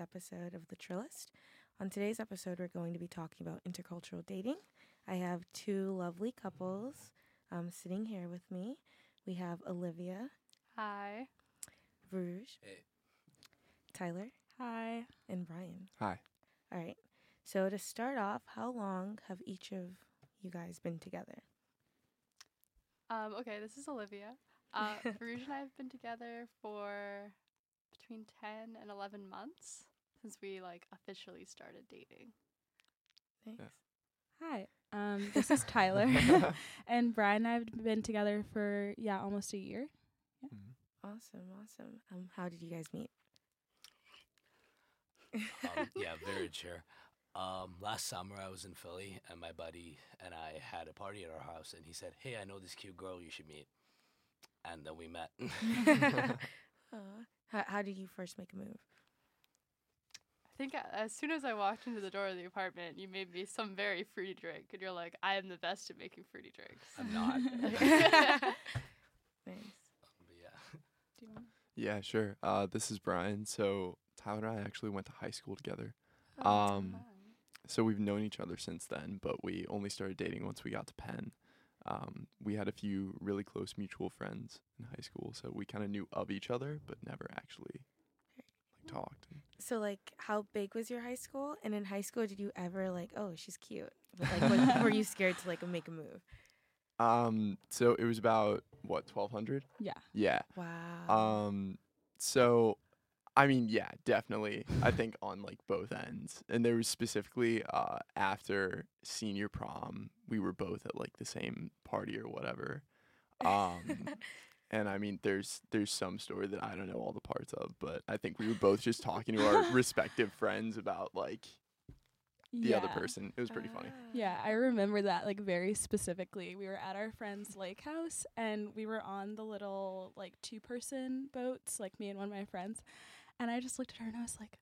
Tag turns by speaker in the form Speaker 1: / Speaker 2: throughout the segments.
Speaker 1: episode of The Trillist. On today's episode, we're going to be talking about intercultural dating. I have two lovely couples um, sitting here with me. We have Olivia,
Speaker 2: Hi.
Speaker 1: Rouge,
Speaker 3: Hey.
Speaker 1: Tyler,
Speaker 2: Hi.
Speaker 1: and Brian.
Speaker 4: Hi.
Speaker 1: All right. So to start off, how long have each of you guys been together?
Speaker 2: Um, okay, this is Olivia. Uh, Rouge and I have been together for between 10 and 11 months since we like officially started dating.
Speaker 1: Nice.
Speaker 4: Yeah.
Speaker 5: Hi, um, this is Tyler, and Brian and I have been together for yeah almost a year.
Speaker 4: Mhm.
Speaker 1: Awesome, awesome. Um, how did you guys meet?
Speaker 3: Um, yeah, very sure. Um, last summer I was in Philly and my buddy and I had a party at our house and he said, "Hey, I know this cute girl you should meet." And then we met.
Speaker 1: Aw. how, how did you first make a move?
Speaker 2: I think as soon as I walked into the door of the apartment, you made me some very fruity drink, and you're like, I am the best at making fruity drinks.
Speaker 3: I'm not.
Speaker 1: Nice.
Speaker 3: But yeah.
Speaker 5: Do you want?
Speaker 4: Yeah, sure. Uh, this is Brian. So Tyler and I actually went to high school together.
Speaker 1: Oh,
Speaker 4: Um, so we've known each other since then, but we only started dating once we got to Penn. Um, we had a few really close mutual friends in high school, so we kind of knew of each other, but never actually like talked.
Speaker 1: So, like, how big was your high school? And in high school, did you ever like, oh, she's cute? But, like, was, were you scared to like make a move?
Speaker 4: Um, so it was about what twelve hundred?
Speaker 5: Yeah.
Speaker 4: Yeah.
Speaker 1: Wow.
Speaker 4: Um, so, I mean, yeah, definitely. I think on like both ends, and there was specifically uh after senior prom, we were both at like the same party or whatever. Um, and I mean, there's there's some story that I don't know all the parts of, but I think we were both just talking to our respective friends about like the other person. It was pretty funny.
Speaker 1: Ah.
Speaker 5: Yeah, I remember that like very specifically. We were at our friend's lake house and we were on the little like two person boats, like me and one of my friends. And I just looked at her and I was like,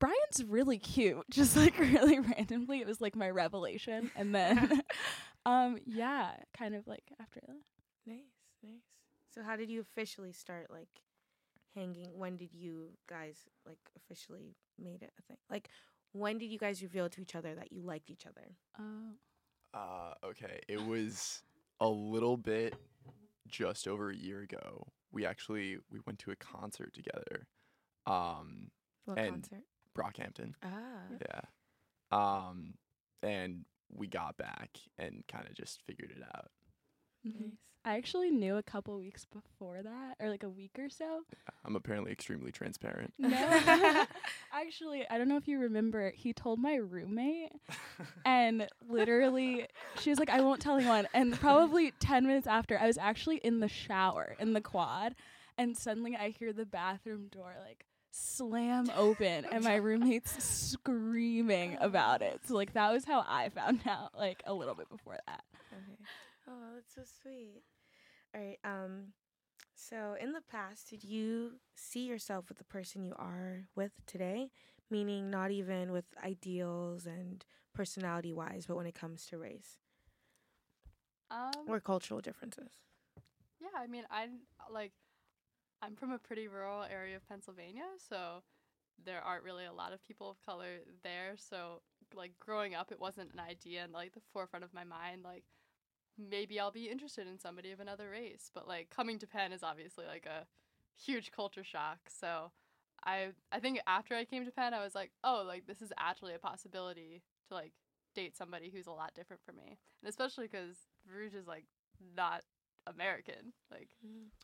Speaker 5: Brian's really cute. Just like really randomly. It was like my revelation. And then um yeah, kind of like after that.
Speaker 1: Nice, nice. So, how did you officially start like hanging? When did you guys like officially made it a thing? Like, when did you guys reveal to each other that you liked each other?
Speaker 5: Oh.
Speaker 4: Uh, okay. It was a little bit just over a year ago. We actually we went to a concert together. Um,
Speaker 1: What
Speaker 4: And-
Speaker 1: concert?
Speaker 4: Brockhampton.
Speaker 1: Ah,
Speaker 4: Yeah. Um, and we got back and kind of just figured it out.
Speaker 5: Mhm.
Speaker 1: nice.
Speaker 5: I actually knew a couple weeks before that, or like a week or so.
Speaker 4: I'm apparently extremely transparent.
Speaker 5: No. Actually, I don't know if you remember, he told my roommate, and literally, she was like, I won't tell anyone. And probably 10 minutes after, I was actually in the shower in the quad, and suddenly I hear the bathroom door like slam open, and my roommate's screaming about it. So, like, that was how I found out, like, a little bit before that.
Speaker 1: Okay. Oh, that's so sweet. All right. Um, so in the past, did you see yourself with the person you are with today? Meaning, not even with ideals and personality wise, but when it comes to race
Speaker 2: Um,
Speaker 1: or cultural differences.
Speaker 2: yeah, I mean, I like, I'm from a pretty rural area of Pennsylvania, so there aren't really a lot of people of color there. So, like, growing up, it wasn't an idea in like the forefront of my mind. Like, maybe I'll be interested in somebody of another race. But like, coming to Penn is obviously like a huge culture shock. So, I I think after I came to Penn, I was like, oh, like this is actually a possibility to like date somebody who's a lot different from me, and especially because Rouge is like not American. Like,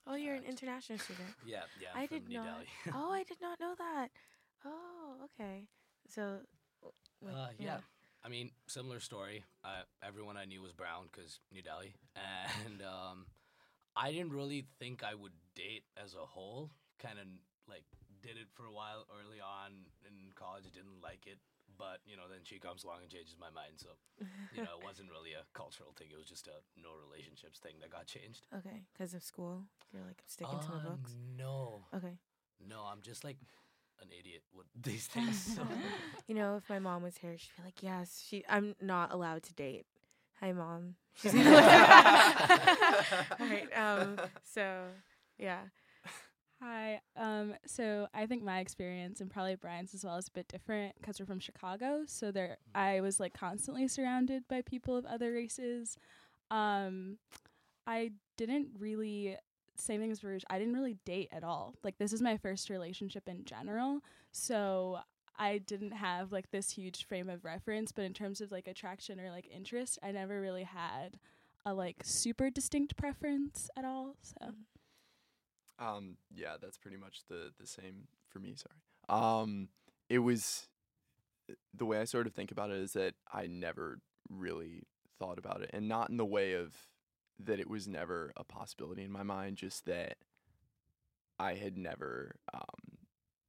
Speaker 1: Oh, you're an international student.
Speaker 3: yeah, yeah.
Speaker 1: I
Speaker 3: from
Speaker 1: did
Speaker 3: New
Speaker 1: not. Oh, I did not know that. Oh, okay. So, like,
Speaker 3: Uh, yeah. I mean, similar story. Uh, everyone I knew was brown because New Delhi, and um, I didn't really think I would date as a whole. Kind of like did it for a while early on in college. Didn't like it, but you know, then she comes along and changes my mind. So you know, it wasn't really a cultural thing. It was just a no relationships thing that got changed.
Speaker 1: Okay, because of school, you're like sticking to my
Speaker 3: Uh,
Speaker 1: books.
Speaker 3: No,
Speaker 1: Okay.
Speaker 3: no, I'm just like an idiot with these things. So.
Speaker 1: you know, if my mom was here, she'd be like, "Yes, she. I'm not allowed to date." Hi, mom. She's gonna All right. Um. So, yeah.
Speaker 5: Hi. Um, so I think my experience and probably Brian's as well is a bit different because we're from Chicago. So there, I was like constantly surrounded by people of other races. Um, I didn't really same thing as Rouge. I didn't really date at all. Like this is my first relationship in general. So I didn't have like this huge frame of reference, but in terms of like attraction or like interest, I never really had a like super distinct preference at all. So
Speaker 4: Um, yeah, that's pretty much the the same for me. Sorry. Um, it was the way I sort of think about it is that I never really thought about it, and not in the way of that it was never a possibility in my mind, just that I had never um,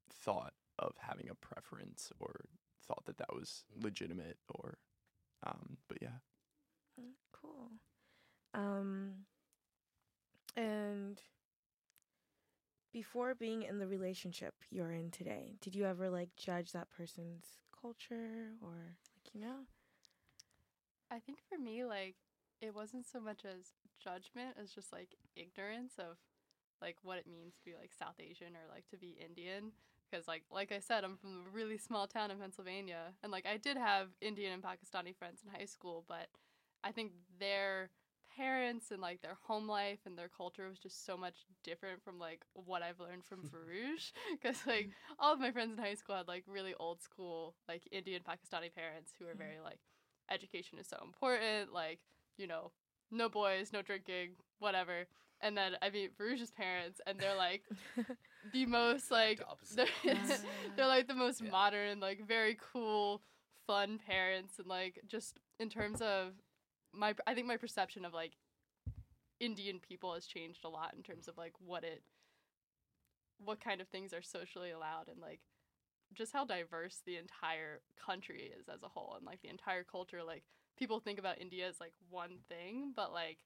Speaker 4: thought of having a preference or thought that that was legitimate or um, but yeah
Speaker 1: Mm, Cool. Um, and before being in the relationship you're in today, did you ever like judge that person's culture or like you know?
Speaker 2: I think for me, like, it wasn't so much as judgment as just like ignorance of like what it means to be like South Asian or like to be Indian. Because like like I said, I'm from a really small town in Pennsylvania, and like I did have Indian and Pakistani friends in high school, but I think their parents and like their home life and their culture was just so much different from like what I've learned from Farouj. Because like all of my friends in high school had like really old school like Indian Pakistani parents who were mm-hmm. very like education is so important, like, you know, no boys, no drinking, whatever. And then I meet Farouj's parents, and they're like the most like
Speaker 3: The
Speaker 2: they're, they're like the most
Speaker 3: Yeah.
Speaker 2: modern, like very cool, fun parents, and like just in terms of my, I think my perception of like Indian people has changed a lot in terms of like what it, what kind of things are socially allowed, and like just how diverse the entire country is as a whole, and like the entire culture. Like people think about India as like one thing, but like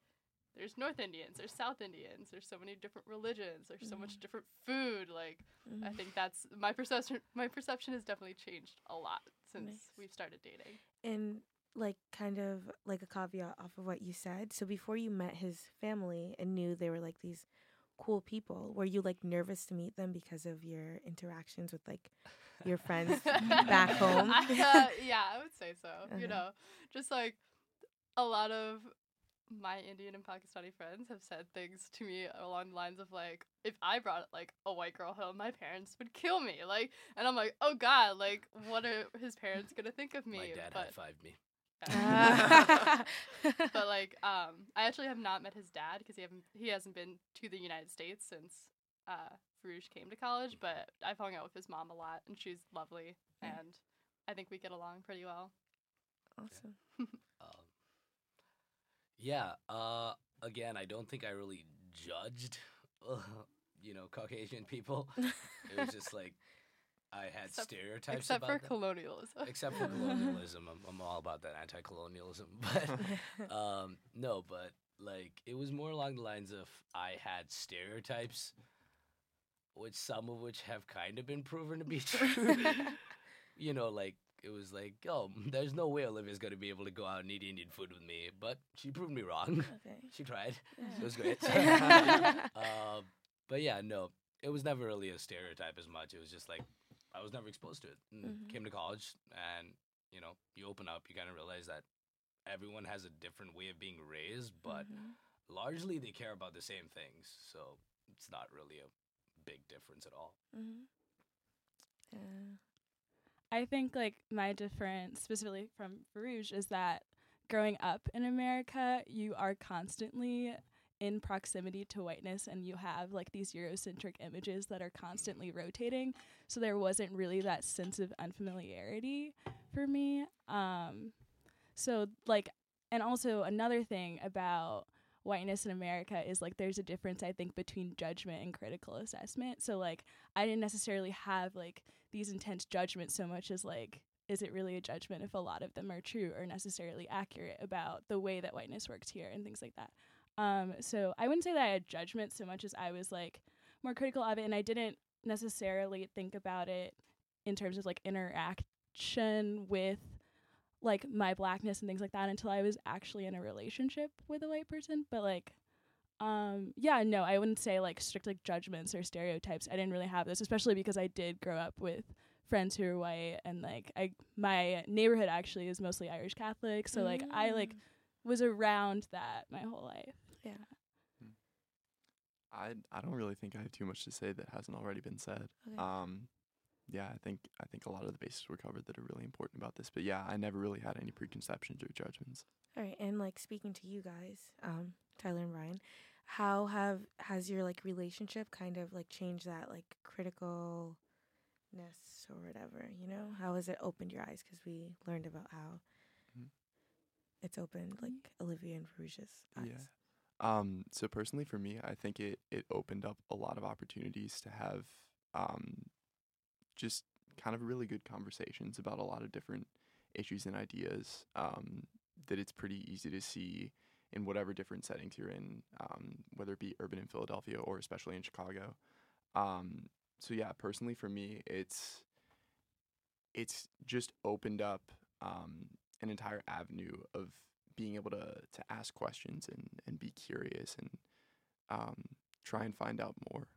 Speaker 2: there's North Indians, there's South Indians, there's so many different religions, there's so much different food. Like I
Speaker 1: Mhm.
Speaker 2: think that's my perception. My perception has definitely changed a lot since
Speaker 1: Nice.
Speaker 2: we've started dating.
Speaker 1: And like kind of like a caveat off of what you said. So before you met his family and knew they were like these cool people, were you like nervous to meet them because of your interactions with like your friends back home?
Speaker 2: I, uh, yeah, I would say so.
Speaker 1: Uh-huh.
Speaker 2: You know, just like a lot of my Indian and Pakistani friends have said things to me along the lines of like, if I brought like a white girl home, my parents would kill me. Like, and I'm like, oh god, like, what are his parents gonna think of me?
Speaker 3: My dad
Speaker 2: but
Speaker 3: high fived me.
Speaker 1: Ah.
Speaker 2: but like um I actually have not met his dad because he haven't he hasn't been to the United States since uh Farouj came to college, but I've hung out with his mom a lot and she's lovely
Speaker 1: Mm.
Speaker 2: and I think we get along pretty well.
Speaker 1: awesome.
Speaker 3: Um, yeah. Uh, again, I don't think I really judged, uh, you know, Caucasian people. It was just like I had
Speaker 2: Except-
Speaker 3: stereotypes
Speaker 2: Except
Speaker 3: about
Speaker 2: for
Speaker 3: them.
Speaker 2: colonialism.
Speaker 3: Except for colonialism, I'm, I'm all about that anti-colonialism. But um, no, but like it was more along the lines of I had stereotypes, which some of which have kind of been proven to be true. you know, like it was like, oh, there's no way Olivia's gonna be able to go out and eat Indian food with me, but she proved me wrong.
Speaker 1: okay.
Speaker 3: she tried.
Speaker 1: Yeah.
Speaker 3: It was great. uh, but yeah, no, it was never really a stereotype as much. It was just like I was never exposed to it. And
Speaker 1: Mhm.
Speaker 3: Came to college, and you know, you open up, you kind of realize that everyone has a different way of being raised, but
Speaker 1: Mhm.
Speaker 3: largely they care about the same things. So it's not really a big difference at all.
Speaker 1: Mm-hmm. Yeah.
Speaker 5: I think like my difference specifically from Farouj is that growing up in America, you are constantly in proximity to whiteness and you have like these Eurocentric images that are constantly rotating. So there wasn't really that sense of unfamiliarity for me. Um so like and also another thing about whiteness in America is like there's a difference I think between judgment and critical assessment. So like I didn't necessarily have like these intense judgments so much as like is it really a judgment if a lot of them are true or necessarily accurate about the way that whiteness works here and things like that. Um, so I wouldn't say that I had judgment so much as I was like more critical of it, and I didn't necessarily think about it in terms of like interaction with like my blackness and things like that until I was actually in a relationship with a white person. But like, Um, yeah, no, I wouldn't say like strict like judgments or stereotypes. I didn't really have this, especially because I did grow up with friends who are white and like I my neighborhood actually is mostly Irish Catholic, so like I like
Speaker 1: Mm.
Speaker 5: was around that my whole life.
Speaker 1: Yeah.
Speaker 4: I I don't really think I have too much to say that hasn't already been said.
Speaker 1: Okay.
Speaker 4: Um, yeah, I think I think a lot of the bases were covered that are really important about this. But yeah, I never really had any preconceptions or judgments.
Speaker 1: All right, and like speaking to you guys, um, Tyler and Brian, how have has your like relationship kind of like changed that like criticalness or whatever? You know, how has it opened your eyes? Because we learned about how
Speaker 4: Mhm.
Speaker 1: it's opened like Olivia and Rouge's eyes.
Speaker 4: Yeah. Um, so personally for me, I think it it opened up a lot of opportunities to have um, just kind of really good conversations about a lot of different issues and ideas um, that it's pretty easy to see in whatever different settings you're in, um, whether it be urban in Philadelphia or especially in Chicago. Um, so yeah, personally for me, it's it's just opened up um, an entire avenue of being able to to ask questions and and be curious and um, try and find out more.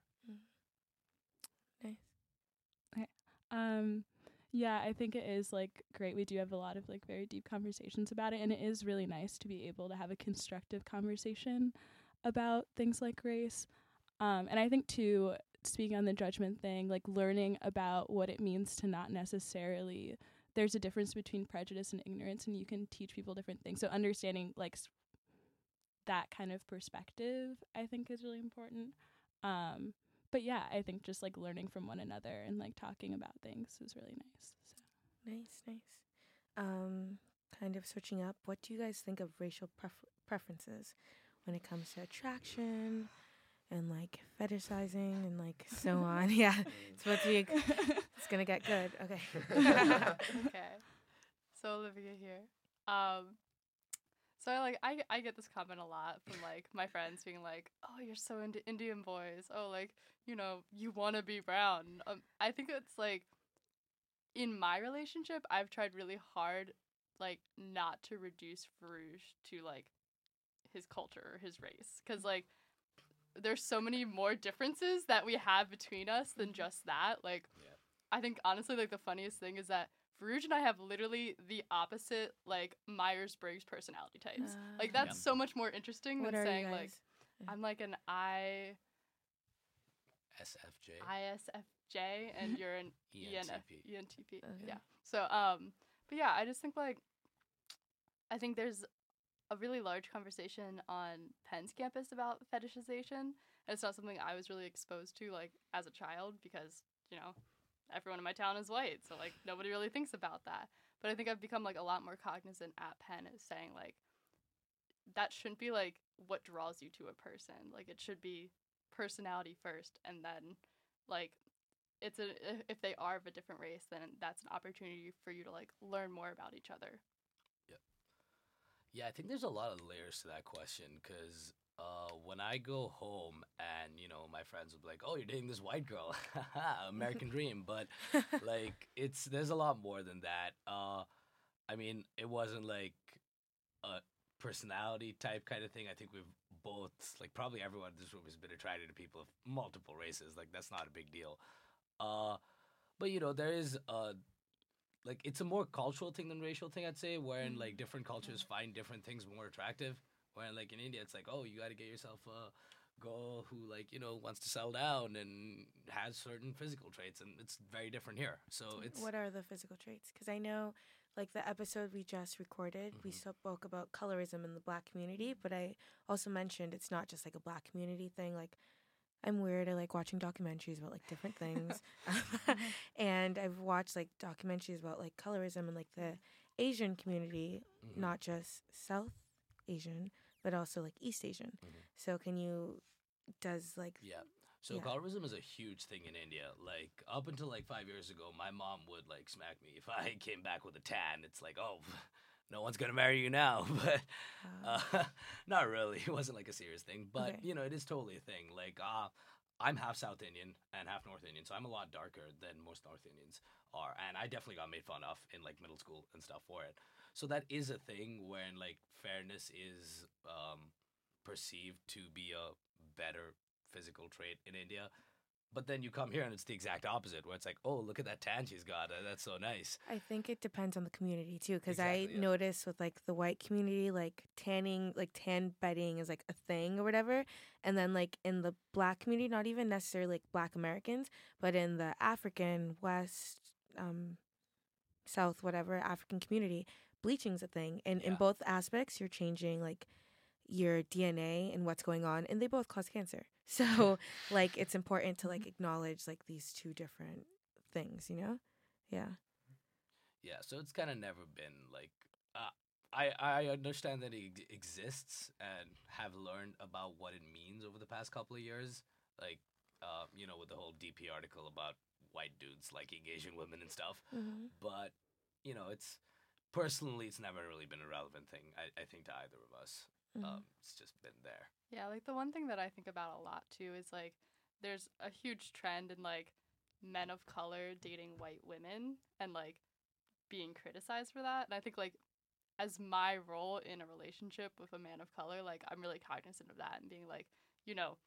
Speaker 1: Nice.
Speaker 5: Um, yeah, I think it is like great. We do have a lot of like very deep conversations about it, and it is really nice to be able to have a constructive conversation about things like race. Um, and I think too, speaking on the judgment thing, like learning about what it means to not necessarily. There's a difference between prejudice and ignorance, and you can teach people different things. So understanding like s- that kind of perspective, I think, is really important. Um, but yeah, I think just like learning from one another and like talking about things is really nice. So.
Speaker 1: Nice, nice. Um, kind of switching up. What do you guys think of racial pref- preferences when it comes to attraction and like fetishizing and like so on? Yeah, it's supposed to be. It's gonna get good. Okay.
Speaker 2: okay. So Olivia here. Um so I like I I get this comment a lot from like my friends being like, "Oh, you're so into Indian boys. Oh, like, you know, you want to be brown." Um I think it's like in my relationship, I've tried really hard like not to reduce Farouj to like his culture or his race cuz like there's so many more differences that we have between us than just that. Like
Speaker 3: Yeah.
Speaker 2: I think honestly, like the funniest thing is that Farouj and I have literally the opposite, like Myers Briggs personality types. like
Speaker 1: Ah.
Speaker 2: that's
Speaker 3: Yeah.
Speaker 2: so much more interesting
Speaker 1: What
Speaker 2: than saying like? I'm like an I
Speaker 3: SFJ.
Speaker 2: ISFJ and you're an
Speaker 3: E
Speaker 2: ENF,
Speaker 3: ENTP.
Speaker 2: ENTP.
Speaker 1: Okay.
Speaker 2: Yeah. So um, but yeah, I just think like I think there's a really large conversation on Penn's campus about fetishization. And it's not something I was really exposed to like as a child because you know everyone in my town is white, so like nobody really thinks about that. But I think I've become like a lot more cognizant at Penn is saying like that shouldn't be like what draws you to a person. Like it should be personality first, and then like it's a if- they are of a different race, then that's an opportunity for you to like learn more about each other.
Speaker 3: Yeah, yeah. I think there's a lot of layers to that question because uh, when I go home my friends will be like, "Oh, you're dating this white girl, American dream," but like it's there's a lot more than that. Uh, I mean, it wasn't like a personality type kind of thing. I think we've both like probably everyone in this room has been attracted to people of multiple races. Like that's not a big deal. Uh, but you know there is a like it's a more cultural thing than racial thing. I'd say, wherein like different cultures find different things more attractive. Wherein like in India, it's like, oh, you got to get yourself a girl who like you know wants to settle down and has certain physical traits, and it's very different here. So it's
Speaker 1: what are the physical traits? Because I know, like the episode we just recorded, we
Speaker 3: Mhm.
Speaker 1: spoke about colorism in the black community, but I also mentioned it's not just like a black community thing. Like, I'm weird. I like watching documentaries about like different things, and I've watched like documentaries about like colorism and like the Asian community,
Speaker 3: Mhm.
Speaker 1: not just South Asian, but also like East Asian.
Speaker 3: Mhm.
Speaker 1: So can you? Does like
Speaker 3: Yeah. So
Speaker 1: Yeah.
Speaker 3: colorism is a huge thing in India. Like up until like five years ago, my mom would like smack me if I came back with a tan. It's like, oh, no one's gonna marry you now. But
Speaker 1: uh,
Speaker 3: uh, not really. It wasn't like a serious thing. But
Speaker 1: Okay.
Speaker 3: you know, it is totally a thing. Like uh, I'm half South Indian and half North Indian, so I'm a lot darker than most North Indians are, and I definitely got made fun of in like middle school and stuff for it. So that is a thing when like fairness is um, perceived to be a better physical trait in India. But then you come here and it's the exact opposite, where it's like, oh, look at that tan she's got. Uh, That's so nice.
Speaker 1: I think it depends on the community too, because
Speaker 3: Exactly,
Speaker 1: I
Speaker 3: yeah.
Speaker 1: notice with like the white community, like tanning, like tan bedding is like a thing or whatever, and then like in the black community, not even necessarily like Black Americans, but in the African West, um, South, whatever African community, bleaching's a thing, and in both aspects, you're changing like your DNA and what's going on, and they both cause cancer. So like it's important to like acknowledge like these two different things, you know? Yeah.
Speaker 3: Yeah, so it's kind of never been like uh, I I understand that it exists and have learned about what it means over the past couple of years, like uh, you know with the whole DP article about white dudes liking Asian women and stuff.
Speaker 1: Mm-hmm.
Speaker 3: But you know, it's personally it's never really been a relevant thing. I, I think to either of us.
Speaker 1: Mm-hmm.
Speaker 3: Um, it's just been there.
Speaker 2: Yeah, like the one thing that I think about a lot too is like there's a huge trend in like men of color dating white women and like being criticized for that. And I think like as my role in a relationship with a man of color, like I'm really cognizant of that and being like, you know,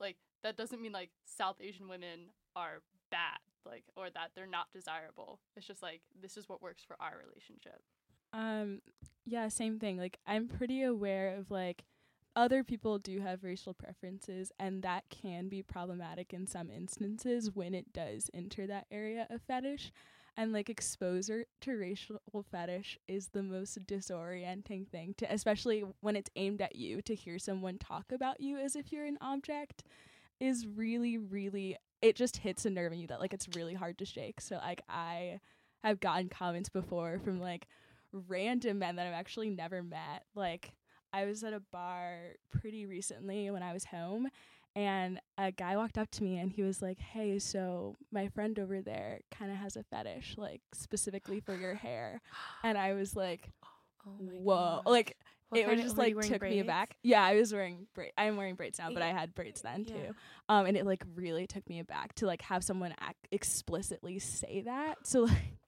Speaker 2: like that doesn't mean like South Asian women are bad, like or that they're not desirable. It's just like this is what works for our relationship.
Speaker 5: Um, yeah, same thing. Like I'm pretty aware of like other people do have racial preferences and that can be problematic in some instances when it does enter that area of fetish. And like exposure to racial fetish is the most disorienting thing to especially when it's aimed at you to hear someone talk about you as if you're an object is really really it just hits a nerve in you that like it's really hard to shake. So like I have gotten comments before from like random men that I've actually never met. Like I was at a bar pretty recently when I was home and a guy walked up to me and he was like, "Hey, so my friend over there kind of has a fetish like specifically for your hair." And I was like,
Speaker 1: Oh my
Speaker 5: "Whoa." Like
Speaker 1: What
Speaker 5: it was just
Speaker 1: you
Speaker 5: like took me aback. Yeah, I was wearing bra- I'm wearing braids now, but I had braids then
Speaker 1: Yeah.
Speaker 5: too. Um, and it like really took me aback to like have someone ac- explicitly say that. So like,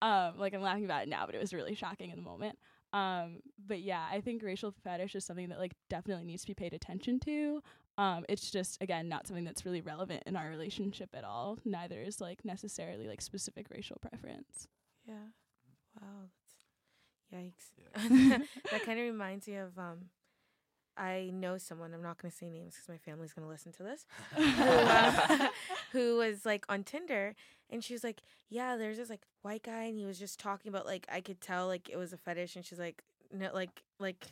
Speaker 5: um, like I'm laughing about it now, but it was really shocking in the moment. Um, but yeah, I think racial fetish is something that like definitely needs to be paid attention to. Um, it's just again not something that's really relevant in our relationship at all. Neither is like necessarily like specific racial preference.
Speaker 1: Yeah. Wow. Yikes.
Speaker 4: Yeah.
Speaker 1: that kind of reminds me of um I know someone, I'm not going to say names because my family's going to listen to this, who, uh, who was like on Tinder and she was like, Yeah, there's this like white guy and he was just talking about like, I could tell like it was a fetish and she's like, No, like, like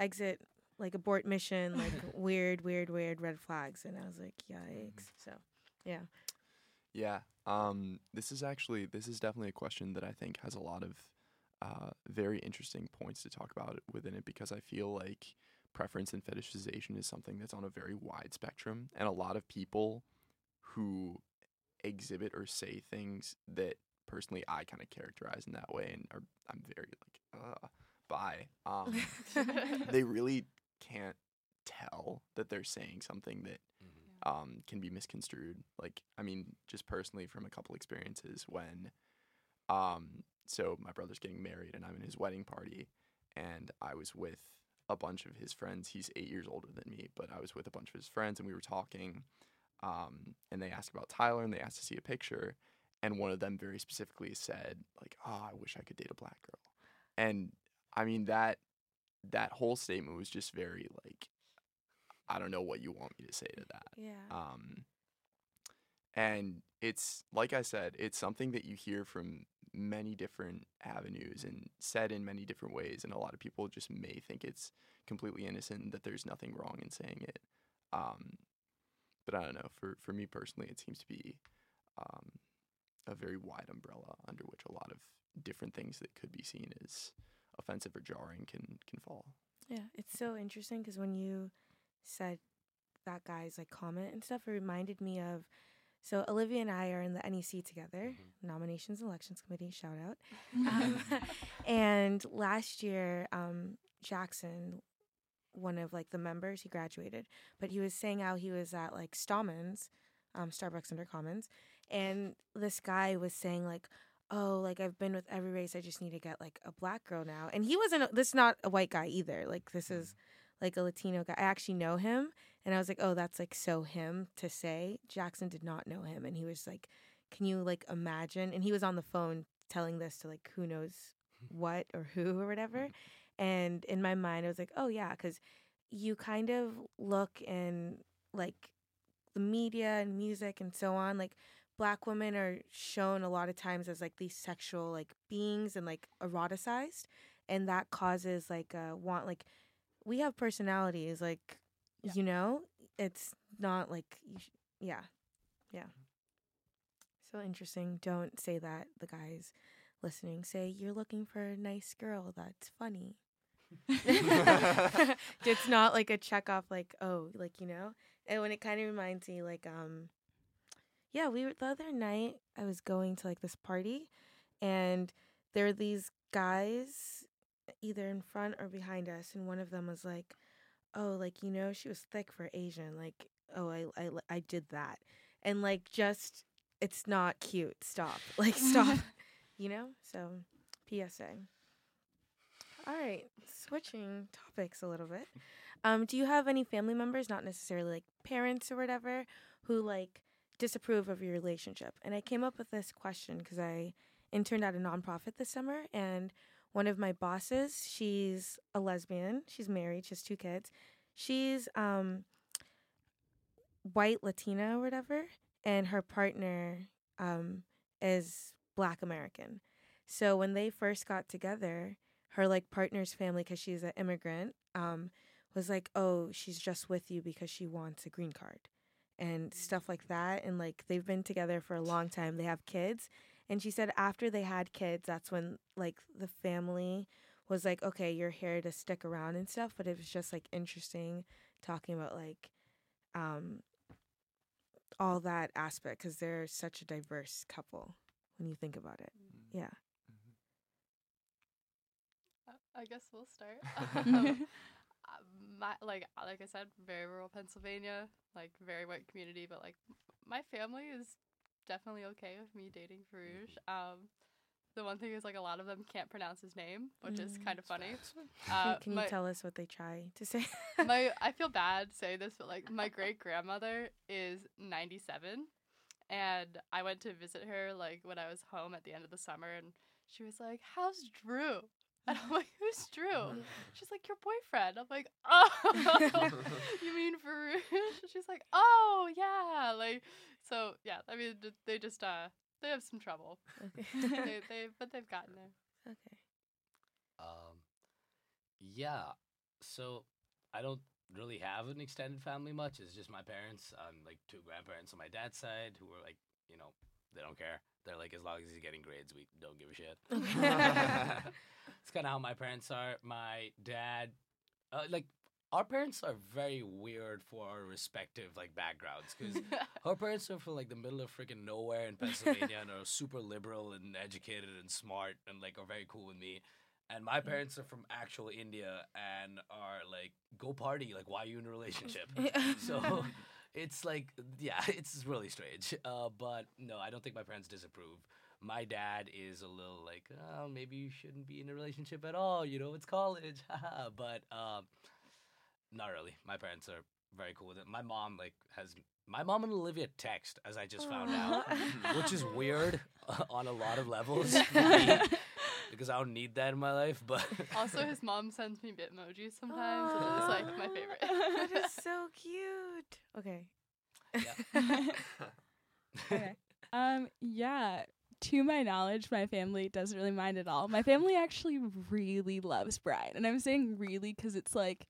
Speaker 1: exit, like abort mission, like weird, weird, weird red flags. And I was like, Yikes. So, yeah.
Speaker 4: Yeah. Um, this is actually this is definitely a question that I think has a lot of uh, very interesting points to talk about within it because I feel like preference and fetishization is something that's on a very wide spectrum, and a lot of people who exhibit or say things that personally I kind of characterize in that way, and are I'm very like uh, by um, they really can't tell that they're saying something that
Speaker 3: Mhm.
Speaker 4: um, can be misconstrued. Like, I mean, just personally from a couple experiences when, um, so my brother's getting married and I'm in his wedding party, and I was with a bunch of his friends. He's eight years older than me, but I was with a bunch of his friends and we were talking, um, and they asked about Tyler and they asked to see a picture, and one of them very specifically said like, "Oh, I wish I could date a black girl," and I mean that that whole statement was just very like I don't know what you want me to say to that.
Speaker 1: Yeah.
Speaker 4: Um, and it's like I said, it's something that you hear from many different avenues and said in many different ways, and a lot of people just may think it's completely innocent that there's nothing wrong in saying it. Um, but I don't know. For for me personally, it seems to be um, a very wide umbrella under which a lot of different things that could be seen as offensive or jarring can can fall.
Speaker 1: Yeah, it's so interesting because when you said that guy's like comment and stuff, it reminded me of. So Olivia and I are in the NEC together, Nominations and Elections Committee. Shout out. Um, and last year, um, Jackson, one of like the members, he graduated, but he was saying how he was at like Stallman's, um, Starbucks under Commons, and this guy was saying like, "Oh, like I've been with every race. I just need to get like a black girl now." And he wasn't. This is not a white guy either. Like this is like a Latino guy. I actually know him, and I was like, oh, that's like so him to say. Jackson did not know him, and he was like, can you like imagine? And he was on the phone telling this to like who knows what or who or whatever. And in my mind, I was like, oh yeah, because you kind of look in like the media and music and so on, like black women are shown a lot of times as like these sexual like beings and like eroticized and that causes like a want like we have personalities like
Speaker 5: Yeah.
Speaker 1: you know it's not like you sh- yeah yeah. So interesting don't say that the guys listening say you're looking for a nice girl that's funny. It's not like a check off like oh like you know? And when it kind of reminds me like um yeah we were the other night i was going to like this party and there were these guys either in front or behind us and one of them was like oh like you know she was thick for asian like oh i i, I did that. And like just it's not cute stop like stop you know? So psa all right switching topics a little bit. Um do you have any family members not necessarily like parents or whatever who like disapprove of your relationship? And i came up with this question because i interned at a nonprofit this summer and one of my bosses she's a lesbian she's married she has two kids. She's um white latina or whatever and her partner um is black american. So when they first got together her like partner's family because she's an immigrant um was like oh she's just with you because she wants a green card and stuff like that and like they've been together for a long time they have kids and she said after they had kids that's when like the family was like okay you're here to stick around and stuff but it was just like interesting talking about like um all that aspect because they're such a diverse couple when you think about it. Yeah.
Speaker 2: Uh, I guess we'll start. um, uh, my like like I said, very rural Pennsylvania, like very white community, but like m- my family is definitely okay with me dating Farouj. Um, the one thing is like a lot of them can't pronounce his name, which is
Speaker 1: Mm.
Speaker 2: kind of funny.
Speaker 1: can,
Speaker 2: Uh,
Speaker 1: can
Speaker 2: my,
Speaker 1: you tell us what they try to say
Speaker 2: my I feel bad saying this, but like my great grandmother is ninety seven, and I went to visit her like when I was home at the end of the summer, and she was like, "How's Drew?" And I'm like, "Who's Drew?" She's like, "Your boyfriend." I'm like, "Oh, you mean Farouj?" She's like, "Oh yeah." Like, so yeah. I mean, they just uh they have some trouble.
Speaker 1: okay
Speaker 2: they they but they've gotten there.
Speaker 1: okay
Speaker 3: Um, yeah. So I don't really have an extended family much. It's just my parents. Um, like two grandparents on my dad's side who are like, you know, they don't care. They're like, as long as he's getting grades, we don't give a shit. it's kind of how my parents are. My dad, uh, like, our parents are very weird for our respective like backgrounds because her parents are from like the middle of freaking nowhere in Pennsylvania and are super liberal and educated and smart and like are very cool with me. And my parents are from actual India and are like, go party. Like, why are you in a relationship? so it's like, yeah, it's really strange. Uh, but no, I don't think my parents disapprove. My dad is a little like, oh, maybe you shouldn't be in a relationship at all. You know, it's college. but um, not really. My parents are very cool with it. My mom like has my mom and Olivia text as I just found out, which is weird on a lot of levels because I don't need that in my life. But
Speaker 2: also, his mom sends me bitmojis sometimes, and it's like my favorite.
Speaker 1: that is so cute okay Yeah.
Speaker 5: okay. Um, yeah. To my knowledge, my family doesn't really mind at all. My family actually really loves Brian, and I'm saying really because it's like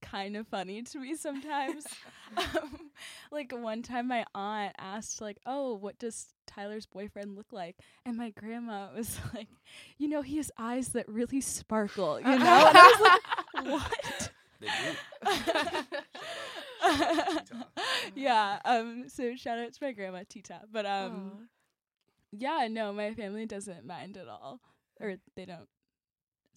Speaker 5: kind of funny to me sometimes. um, like one time, my aunt asked, like, "Oh, what does Tyler's boyfriend look like?" And my grandma was like, "You know, he has eyes that really sparkle." You know, and I was like, "What?"
Speaker 3: they do.
Speaker 5: yeah. Um. So shout out to my grandma Tita. But um.
Speaker 1: Aw.
Speaker 5: Yeah. No, my family doesn't mind at all, or they don't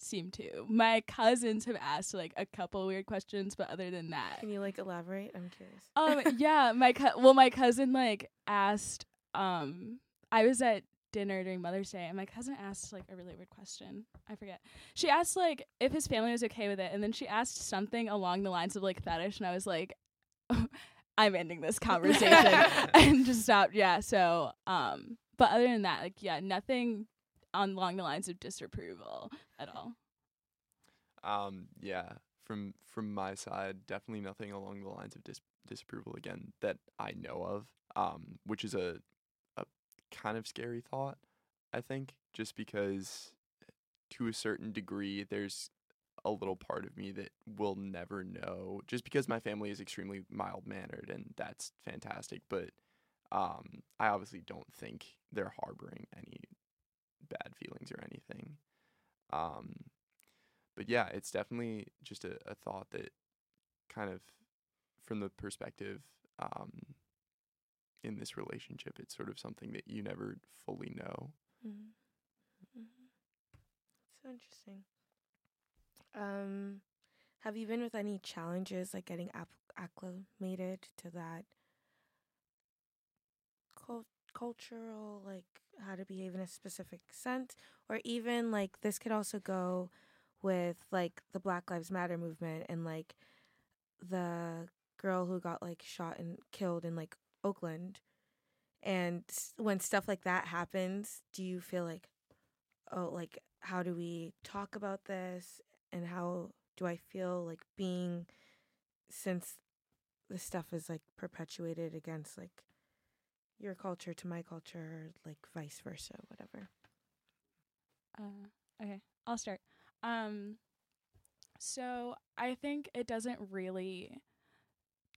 Speaker 5: seem to. My cousins have asked like a couple weird questions, but other than that,
Speaker 1: Can you like elaborate? I'm curious.
Speaker 5: um. yeah. My co- well, my cousin like asked. Um. I was at dinner during Mother's Day, and my cousin asked like a really weird question. I forget. She asked like if his family was okay with it, and then she asked something along the lines of like fetish, and I was like, I'm ending this conversation and just stopped. Yeah. So, um, but other than that, like, yeah, nothing on along the lines of disapproval at all.
Speaker 4: Um, yeah, from from my side, definitely nothing along the lines of dis- disapproval again that I know of. Um, which is a a kind of scary thought, I think, just because to a certain degree there's a little part of me that will never know just because my family is extremely mild mannered and that's fantastic, but um I obviously don't think they're harboring any bad feelings or anything. Um but yeah, it's definitely just a, a thought that kind of from the perspective um, in this relationship, it's sort of something that you never fully know.
Speaker 1: Mm-hmm. So interesting. Um, have you been with any challenges like getting ap- acclimated to that cul- cultural, like how to behave in a specific sense, or even like this could also go with like the Black Lives Matter movement and like the girl who got like shot and killed in like Oakland. And when stuff like that happens, do you feel like, oh, like, how do we talk about this? And how do I feel like being, since this stuff is like perpetuated against like your culture to my culture, like vice versa, whatever?
Speaker 5: Uh, okay, I'll start. Um, so I think it doesn't really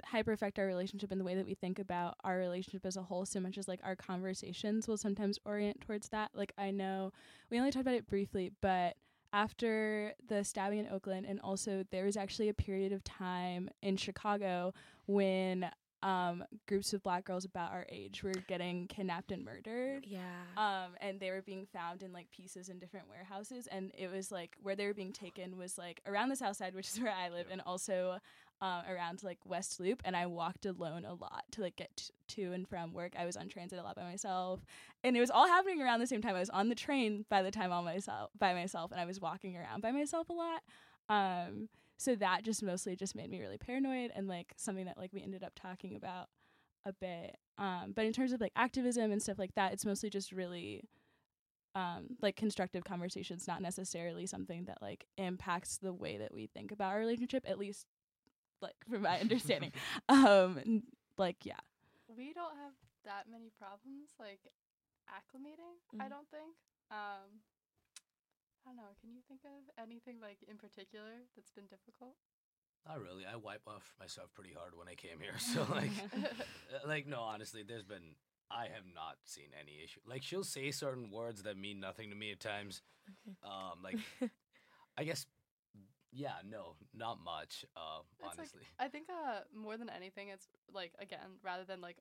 Speaker 5: hyper affect our relationship in the way that we think about our relationship as a whole so much as like our conversations will sometimes orient towards that. Like I know we only talked about it briefly, but after the stabbing in Oakland and also there was actually a period of time in Chicago when um groups of black girls about our age were getting kidnapped and murdered.
Speaker 1: Yeah.
Speaker 5: um and they were being found in like pieces in different warehouses. And it was like where they were being taken was like around the south side which is where i live
Speaker 3: Yep.
Speaker 5: and also um, around like west loop. And i walked alone a lot to like get t- to and from work. I was on transit a lot by myself. And it was all happening around the same time. I was on the train by the time on myself by myself. And i was walking around by myself a lot. Um so that just mostly just made me really paranoid and like something that like we ended up talking about a bit um but in terms of like activism and stuff like that it's mostly just really um like constructive conversations not necessarily something that like impacts the way that we think about our relationship at least like from my understanding um n- like yeah
Speaker 2: We don't have that many problems like acclimating. I
Speaker 1: Mhm.
Speaker 2: don't think. Um, I don't know. Can you think of anything like in particular that's been difficult?
Speaker 3: Not really. I wipe off myself pretty hard when I came here. So like, uh, like no, honestly, there's been I have not seen any issue. Like she'll say certain words that mean nothing to me at times.
Speaker 1: Okay.
Speaker 3: Um, like I guess, yeah, no, not much. Uh,
Speaker 2: It's like-
Speaker 3: honestly.
Speaker 2: I think uh more than anything, it's like again rather than like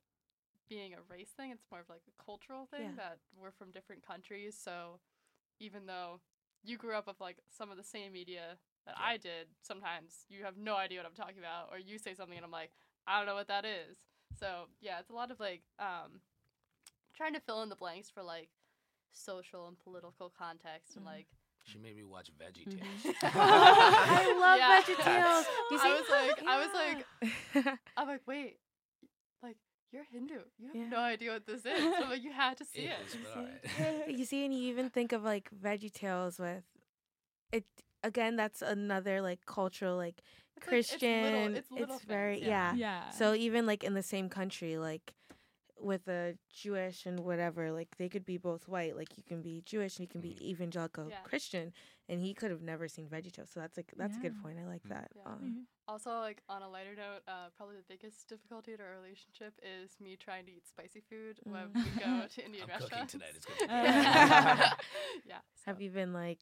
Speaker 2: being a race thing, it's more of like a cultural thing
Speaker 1: Yeah.
Speaker 2: that we're from different countries. So even though you grew up with like some of the same media that
Speaker 3: Yeah.
Speaker 2: I did, sometimes you have no idea what I'm talking about, or you say something and I'm like, I don't know what that is. So yeah, it's a lot of like um trying to fill in the blanks for like social and political context and
Speaker 1: Mhm.
Speaker 2: like
Speaker 3: She made me watch Veggie
Speaker 5: Mhm.
Speaker 3: Tales.
Speaker 1: I love
Speaker 2: Yeah.
Speaker 1: VeggieTales. You
Speaker 2: I was like- I was like- I'm like, wait, like you're Hindu. You have
Speaker 1: Yeah.
Speaker 2: no idea what this is. So like, you had to see
Speaker 3: It
Speaker 2: it.
Speaker 3: is,
Speaker 1: You see- you see, and you even think of like Veggie Tales with it. Again, that's another like cultural like
Speaker 2: It's like- it's little-
Speaker 1: Christian.
Speaker 2: it's little
Speaker 1: very
Speaker 2: things,
Speaker 1: yeah.
Speaker 5: yeah
Speaker 1: So even like in the same country, like with a Jewish and whatever, like they could be both white. Like you can be Jewish and you can be
Speaker 3: Mhm.
Speaker 1: evangelical
Speaker 2: Yeah.
Speaker 1: Christian, and he could have never seen VeggieTales. So that's like that's a good point. I like
Speaker 3: Mm.
Speaker 1: that.
Speaker 2: Yeah.
Speaker 1: Um,
Speaker 5: Mhm.
Speaker 2: Also, like on a lighter note, uh, probably the biggest difficulty in our relationship is me trying to eat spicy food when
Speaker 1: Mm.
Speaker 2: we go to Indian
Speaker 3: I'm cooking tonight. It's gonna be
Speaker 5: Uh,
Speaker 2: yeah.
Speaker 1: Have you been like?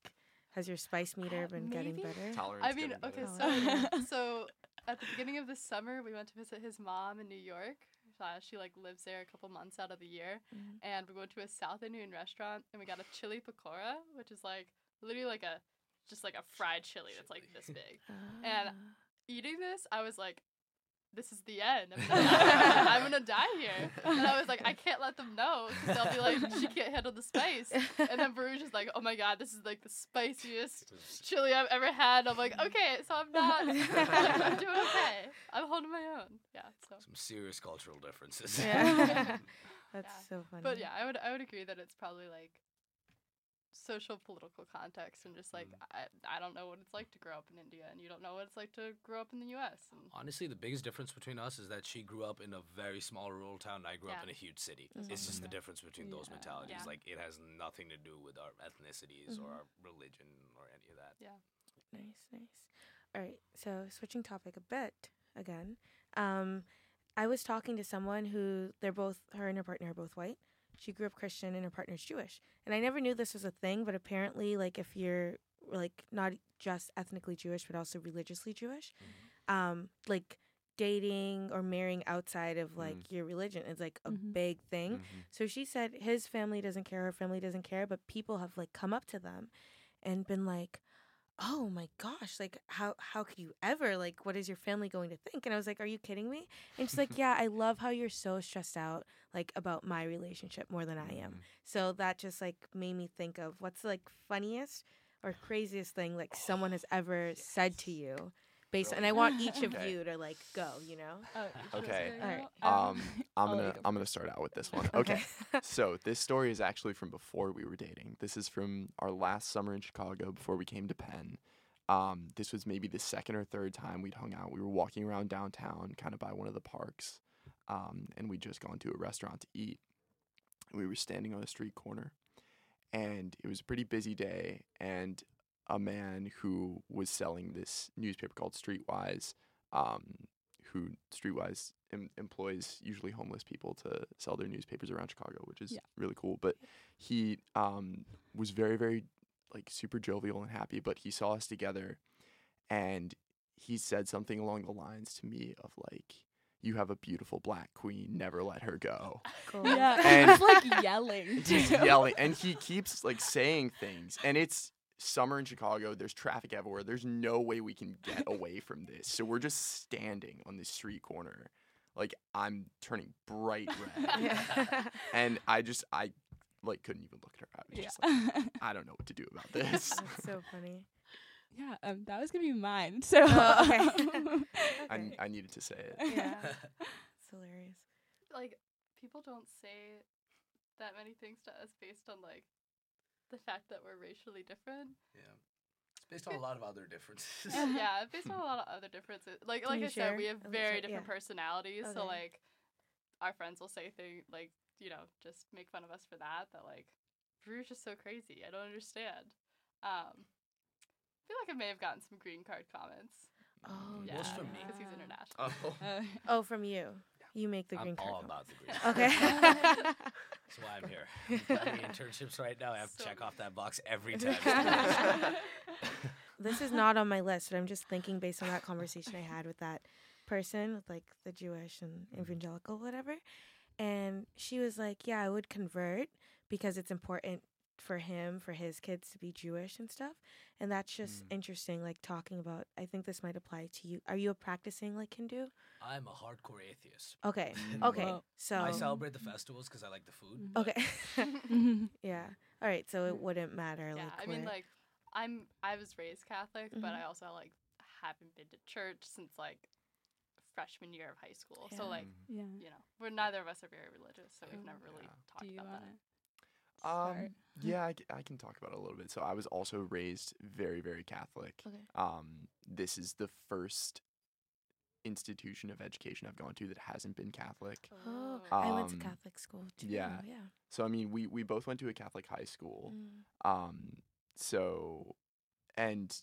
Speaker 1: Has your spice meter
Speaker 2: Uh,
Speaker 1: been getting better?
Speaker 4: Tolerance.
Speaker 2: I mean,
Speaker 4: getting
Speaker 2: okay,
Speaker 4: better.
Speaker 2: So so at the beginning of the summer, we went to visit his mom in New York. Uh, she like lives there a couple months out of the year,
Speaker 1: Mhm.
Speaker 2: and we went to a South Indian restaurant, and we got a chili pakora, which is like literally like a just like a fried chili that's like this big. And-. Eating this, I was like, this is the end. I'm gonna, die. I'm gonna die here. And I was like, I can't let them know because they'll be like, she can't handle the spice. And then Baruch is like, oh my god, this is like the spiciest chili I've ever had. I'm like, okay, so I'm not. I'm, I'm doing okay. I'm holding my own. Yeah. So.
Speaker 3: Some serious cultural differences.
Speaker 1: Yeah. That's
Speaker 2: Yeah.
Speaker 1: so funny.
Speaker 2: But yeah, I would I would agree that it's probably like social political context and just like
Speaker 3: Mm.
Speaker 2: I I don't know what it's like to grow up in India and you don't know what it's like to grow up in the US and
Speaker 3: Honestly, the biggest difference between us is that she grew up in a very small rural town. And I grew up in a huge city.
Speaker 1: Mhm.
Speaker 3: It's just the difference between those mentalities.
Speaker 2: Yeah.
Speaker 3: Like it has nothing to do with our ethnicities or
Speaker 1: Mhm.
Speaker 3: our religion or any of that. Yeah.
Speaker 1: Nice, nice. All right, so switching topic a bit again. Um, I was talking to someone who they're both her and her partner are both white. She grew up Christian and her partner's Jewish, and I never knew this was a thing. But apparently, like if you're like not just ethnically Jewish but also religiously Jewish, um, like dating or marrying outside of like your religion is like a
Speaker 5: Mhm.
Speaker 1: big thing.
Speaker 4: Mhm.
Speaker 1: So she said his family doesn't care, her family doesn't care, but people have like come up to them and been like, "Oh my gosh, like how how could you ever? Like what is your family going to think?" And I was like, "Are you kidding me?" And she's like, "Yeah, I love how you're so stressed out like about my relationship more than I am."
Speaker 4: Mhm.
Speaker 1: So that just like made me think of what's like funniest or craziest thing like someone has ever said to you. Based and I want each of
Speaker 4: Okay.
Speaker 1: you to like go, you know.
Speaker 5: Oh,
Speaker 4: Okay.
Speaker 1: Alright.
Speaker 4: Um, I'm gonna
Speaker 5: go
Speaker 4: I'm gonna start out with this one. Okay. so this story is actually from before we were dating. This is from our last summer in Chicago before we came to Penn. Um, this was maybe the second or third time we'd hung out. We were walking around downtown, kind of by one of the parks, um, and we'd just gone to a restaurant to eat. We were standing on a street corner, and it was a pretty busy day. And a man who was selling this newspaper called Streetwise, um, who Streetwise em- employs usually homeless people to sell their newspapers around Chicago, which is
Speaker 5: Yeah.
Speaker 4: really cool. But he um, was very, very like super jovial and happy. But he saw us together, and he said something along the lines to me of like, "You have a beautiful black queen. Never let her go."
Speaker 1: Cool.
Speaker 5: Yeah,
Speaker 4: And-
Speaker 5: he's like yelling.
Speaker 4: He's yelling, and he keeps like saying things, and it's summer in Chicago. There's traffic everywhere. There's no way we can get away from this. So we're just standing on this street corner, like I'm turning bright red,
Speaker 1: Yeah.
Speaker 4: and I just I like couldn't even look at her. I was
Speaker 5: Yeah.
Speaker 4: just like, I don't know what to do about this.
Speaker 1: That's so funny.
Speaker 5: yeah, um, that was gonna be mine. So
Speaker 1: Oh, okay.
Speaker 5: um,
Speaker 4: I, I needed to say it.
Speaker 1: Yeah. It's hilarious.
Speaker 2: like people don't say that many things to us based on like the fact that we're racially different.
Speaker 3: Yeah. It's based on a lot of other differences.
Speaker 2: yeah, based on a lot of other differences. Like
Speaker 1: Can
Speaker 2: like I
Speaker 1: share
Speaker 2: said, we have very
Speaker 1: bit?
Speaker 2: different
Speaker 1: Yeah.
Speaker 2: personalities. So like our friends will say things like, you know, just make fun of us for that. That like Bruges just so crazy. I don't understand. Um I feel like I may have gotten some green card comments.
Speaker 1: Oh,
Speaker 2: Yeah,
Speaker 3: Most from me.
Speaker 2: because he's
Speaker 5: Yeah.
Speaker 2: international.
Speaker 3: Oh,
Speaker 5: uh,
Speaker 1: Oh, from you. You make the
Speaker 3: I'm
Speaker 1: green card.
Speaker 3: all about the green. card.
Speaker 1: Okay.
Speaker 3: That's why I'm here. I'm planning internships right now. I have to
Speaker 2: So
Speaker 3: check off that box every time.
Speaker 1: this is not on my list, but I'm just thinking based on that conversation I had with that person, with like the Jewish and mm-hmm. evangelical, whatever. And she was like, Yeah, I would convert because it's important for him, for his kids to be Jewish and stuff. And that's just
Speaker 4: Mm.
Speaker 1: interesting, like talking about, I think this might apply to you. Are you a practicing like Hindu?
Speaker 3: I'm a hardcore atheist.
Speaker 1: Okay. Okay.
Speaker 5: Whoa.
Speaker 1: So,
Speaker 3: I celebrate the festivals because I like the food. but
Speaker 1: okay.
Speaker 5: mhm.
Speaker 1: yeah. All right. So it wouldn't matter.
Speaker 2: yeah,
Speaker 1: like,
Speaker 2: I mean like I'm I was raised Catholic, but
Speaker 1: Mhm.
Speaker 2: I also like haven't been to church since like freshman year of high school. So like,
Speaker 5: yeah.
Speaker 2: you know, we're neither of us are very religious, so we've
Speaker 1: Oh.
Speaker 2: never really
Speaker 4: Yeah.
Speaker 2: talked
Speaker 5: Do you
Speaker 2: about
Speaker 5: wanna
Speaker 2: that.
Speaker 5: Start?
Speaker 4: Um, yeah, I can talk about it a little bit. So I was also raised very, very Catholic.
Speaker 1: Okay.
Speaker 4: Um, this is the first institution of education I've gone to that hasn't been Catholic.
Speaker 1: Oh, I went to
Speaker 4: Um,
Speaker 1: Catholic school too.
Speaker 4: yeah.
Speaker 1: Yeah.
Speaker 4: So I mean, we we both went to a Catholic high school.
Speaker 1: Mm.
Speaker 4: Um, so, and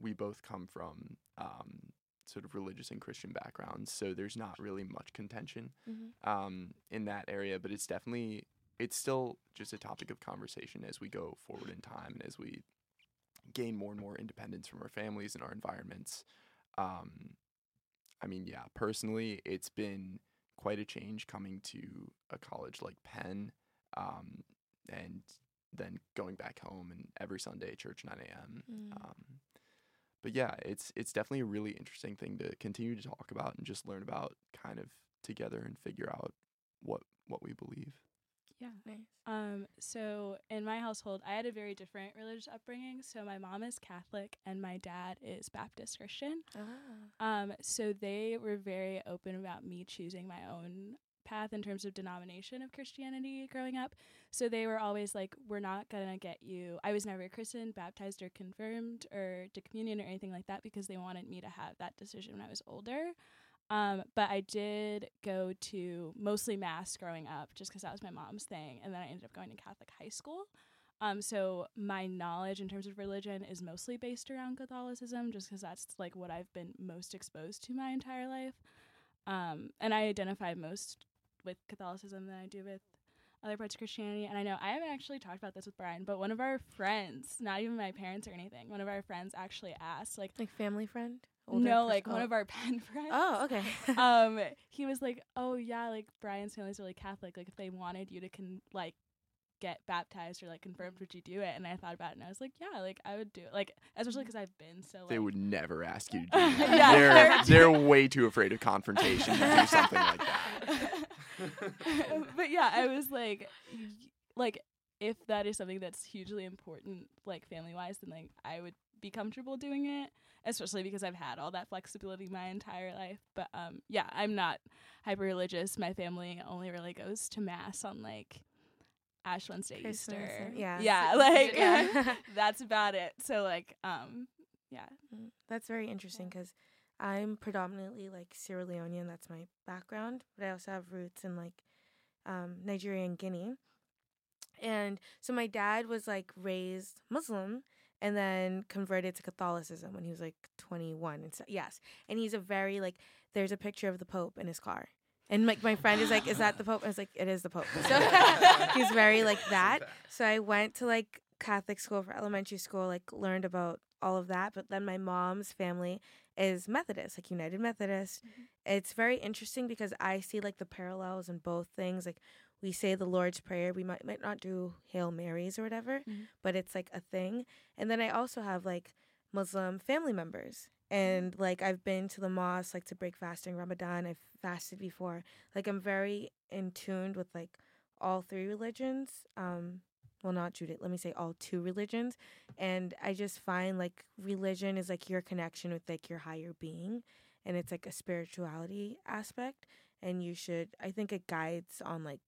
Speaker 4: we both come from um sort of religious and Christian backgrounds. So there's not really much contention
Speaker 1: Mhm.
Speaker 4: um, in that area, but it's definitely it's still just a topic of conversation as we go forward in time and as we gain more and more independence from our families and our environments. Um, I mean, yeah, personally, it's been quite a change coming to a college like Penn, um, and then going back home and every Sunday church 9 a.m.
Speaker 1: Mm.
Speaker 4: Um, but yeah, it's it's definitely a really interesting thing to continue to talk about and just learn about kind of together and figure out what what we believe.
Speaker 5: Yeah.
Speaker 1: Nice.
Speaker 5: Um, so in my household, I had a very different religious upbringing. So my mom is Catholic and my dad is Baptist Christian.
Speaker 1: Ah.
Speaker 5: Um, so they were very open about me choosing my own path in terms of denomination of Christianity growing up. So they were always like, "We're not gonna get you." I was never christened, baptized, or confirmed, or to communion or anything like that because they wanted me to have that decision when I was older. Um, but I did go to mostly mass growing up, just because that was my mom's thing, and then I ended up going to Catholic high school. Um, so my knowledge in terms of religion is mostly based around Catholicism, just because that's like what I've been most exposed to my entire life. Um, and I identify most with Catholicism than I do with other parts of Christianity. And I know I haven't actually talked about this with Brian, but one of our friends, not even my parents or anything, one of our friends actually asked, like,
Speaker 1: Like family friend? Older
Speaker 5: no,
Speaker 1: pers-
Speaker 5: like one of our Penn friends.
Speaker 1: Oh, okay.
Speaker 5: um, he was like, "Oh yeah, like Brian's family's really Catholic. Like if they wanted you to con like get baptized or like confirmed, would you do it?" And I thought about it, and I was like, "Yeah, like I would do it. Like especially because I've been so like
Speaker 4: They would never ask you to do that.
Speaker 5: Yeah,
Speaker 4: they're
Speaker 5: they're-
Speaker 4: they're way too afraid of confrontation to do something like that.
Speaker 5: but yeah, I was like, y- like if that is something that's hugely important, like family wise, then like I would be comfortable doing it, especially because I've had all that flexibility my entire life. But um, yeah, I'm not hyper religious. My family only really goes to mass on like Ash Wednesday,
Speaker 1: Christmas
Speaker 5: Easter.
Speaker 1: yeah.
Speaker 5: yeah, like
Speaker 1: Yeah.
Speaker 5: that's about it. So like, um, yeah,
Speaker 1: Mm, That's very interesting because I'm predominantly like Sierra Leonean. That's my background, but I also have roots in like um, Nigeria and Guinea. And so my dad was like raised Muslim and then converted to Catholicism when he was like 21. And so, yes, and he's a very like. There's a picture of the Pope in his car. And like my friend is like, "Is that the Pope?" I was like, "It is the Pope." So he's very like that. So I went to like Catholic school for elementary school, like learned about all of that. But then my mom's family is Methodist, like United Methodist. Mm-hmm. It's very interesting because I see like the parallels in both things. Like we say the Lord's Prayer, we might might not do Hail Marys or whatever,
Speaker 5: Mhm.
Speaker 1: but it's like a thing. And then I also have like Muslim family members. And like I've been to the mosque like to break fasting Ramadan. I've fasted before. Like I'm very in tuned with like all three religions. Um well not Judah, let me say all two religions. And I just find like religion is like your connection with like your higher being and it's like a spirituality aspect and you should I think it guides on like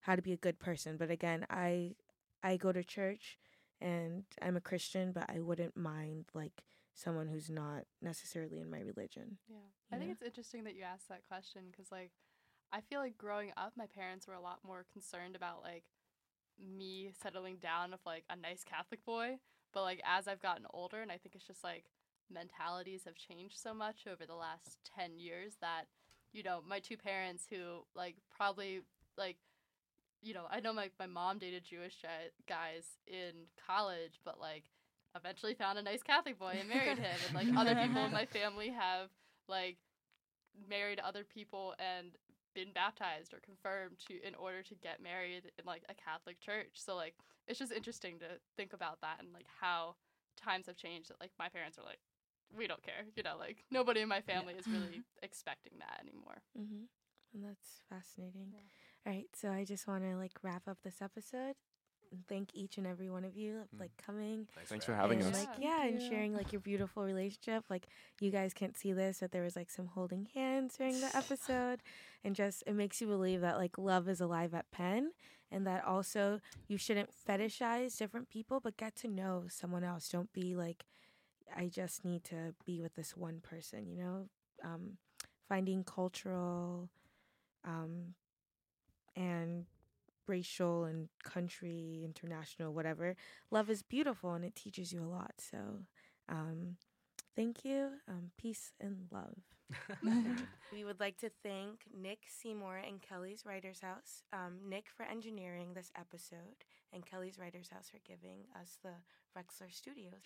Speaker 1: how to be a good person. But again, I I go to church and I'm a Christian, but I wouldn't mind like someone who's not necessarily in my religion.
Speaker 2: Yeah. I think it's interesting that you asked that question because, like, I feel like growing up, my parents were a lot more concerned about, like, me settling down with, like, a nice Catholic boy. But, like, as I've gotten older, and I think it's just, like, mentalities have changed so much over the last 10 years that, you know, my two parents who, like, probably, like, you know, I know my, my mom dated Jewish guys in college, but, like, eventually found a nice Catholic boy and married him. And, like, other people in my family have, like married other people and been baptized or confirmed to in order to get married in like a Catholic church. So like it's just interesting to think about that and like how times have changed that like my parents are like we don't care, you know, like nobody in my family is really expecting that anymore.
Speaker 1: Mm-hmm. And that's fascinating.
Speaker 2: Yeah.
Speaker 1: All right, so I just want to like wrap up this episode and thank each and every one of you of
Speaker 4: Mm.
Speaker 1: like coming
Speaker 4: Thanks for having
Speaker 1: and
Speaker 4: us.
Speaker 1: like
Speaker 2: Yeah.
Speaker 1: yeah, and sharing like your beautiful relationship. Like you guys can't see this, but there was like some holding hands during the episode, and just it makes you believe that like love is alive at Penn, and that also you shouldn't fetishize different people, but get to know someone else. Don't be like, I just need to be with this one person. You know, um, finding cultural, um, and racial and country, international, whatever. Love is beautiful and it teaches you a lot. So, um, thank you. Um, peace and love. we would like to thank Nick Seymour and Kelly's Writers House. Um, Nick for engineering this episode, and Kelly's Writers House for giving us the Wexler Studios.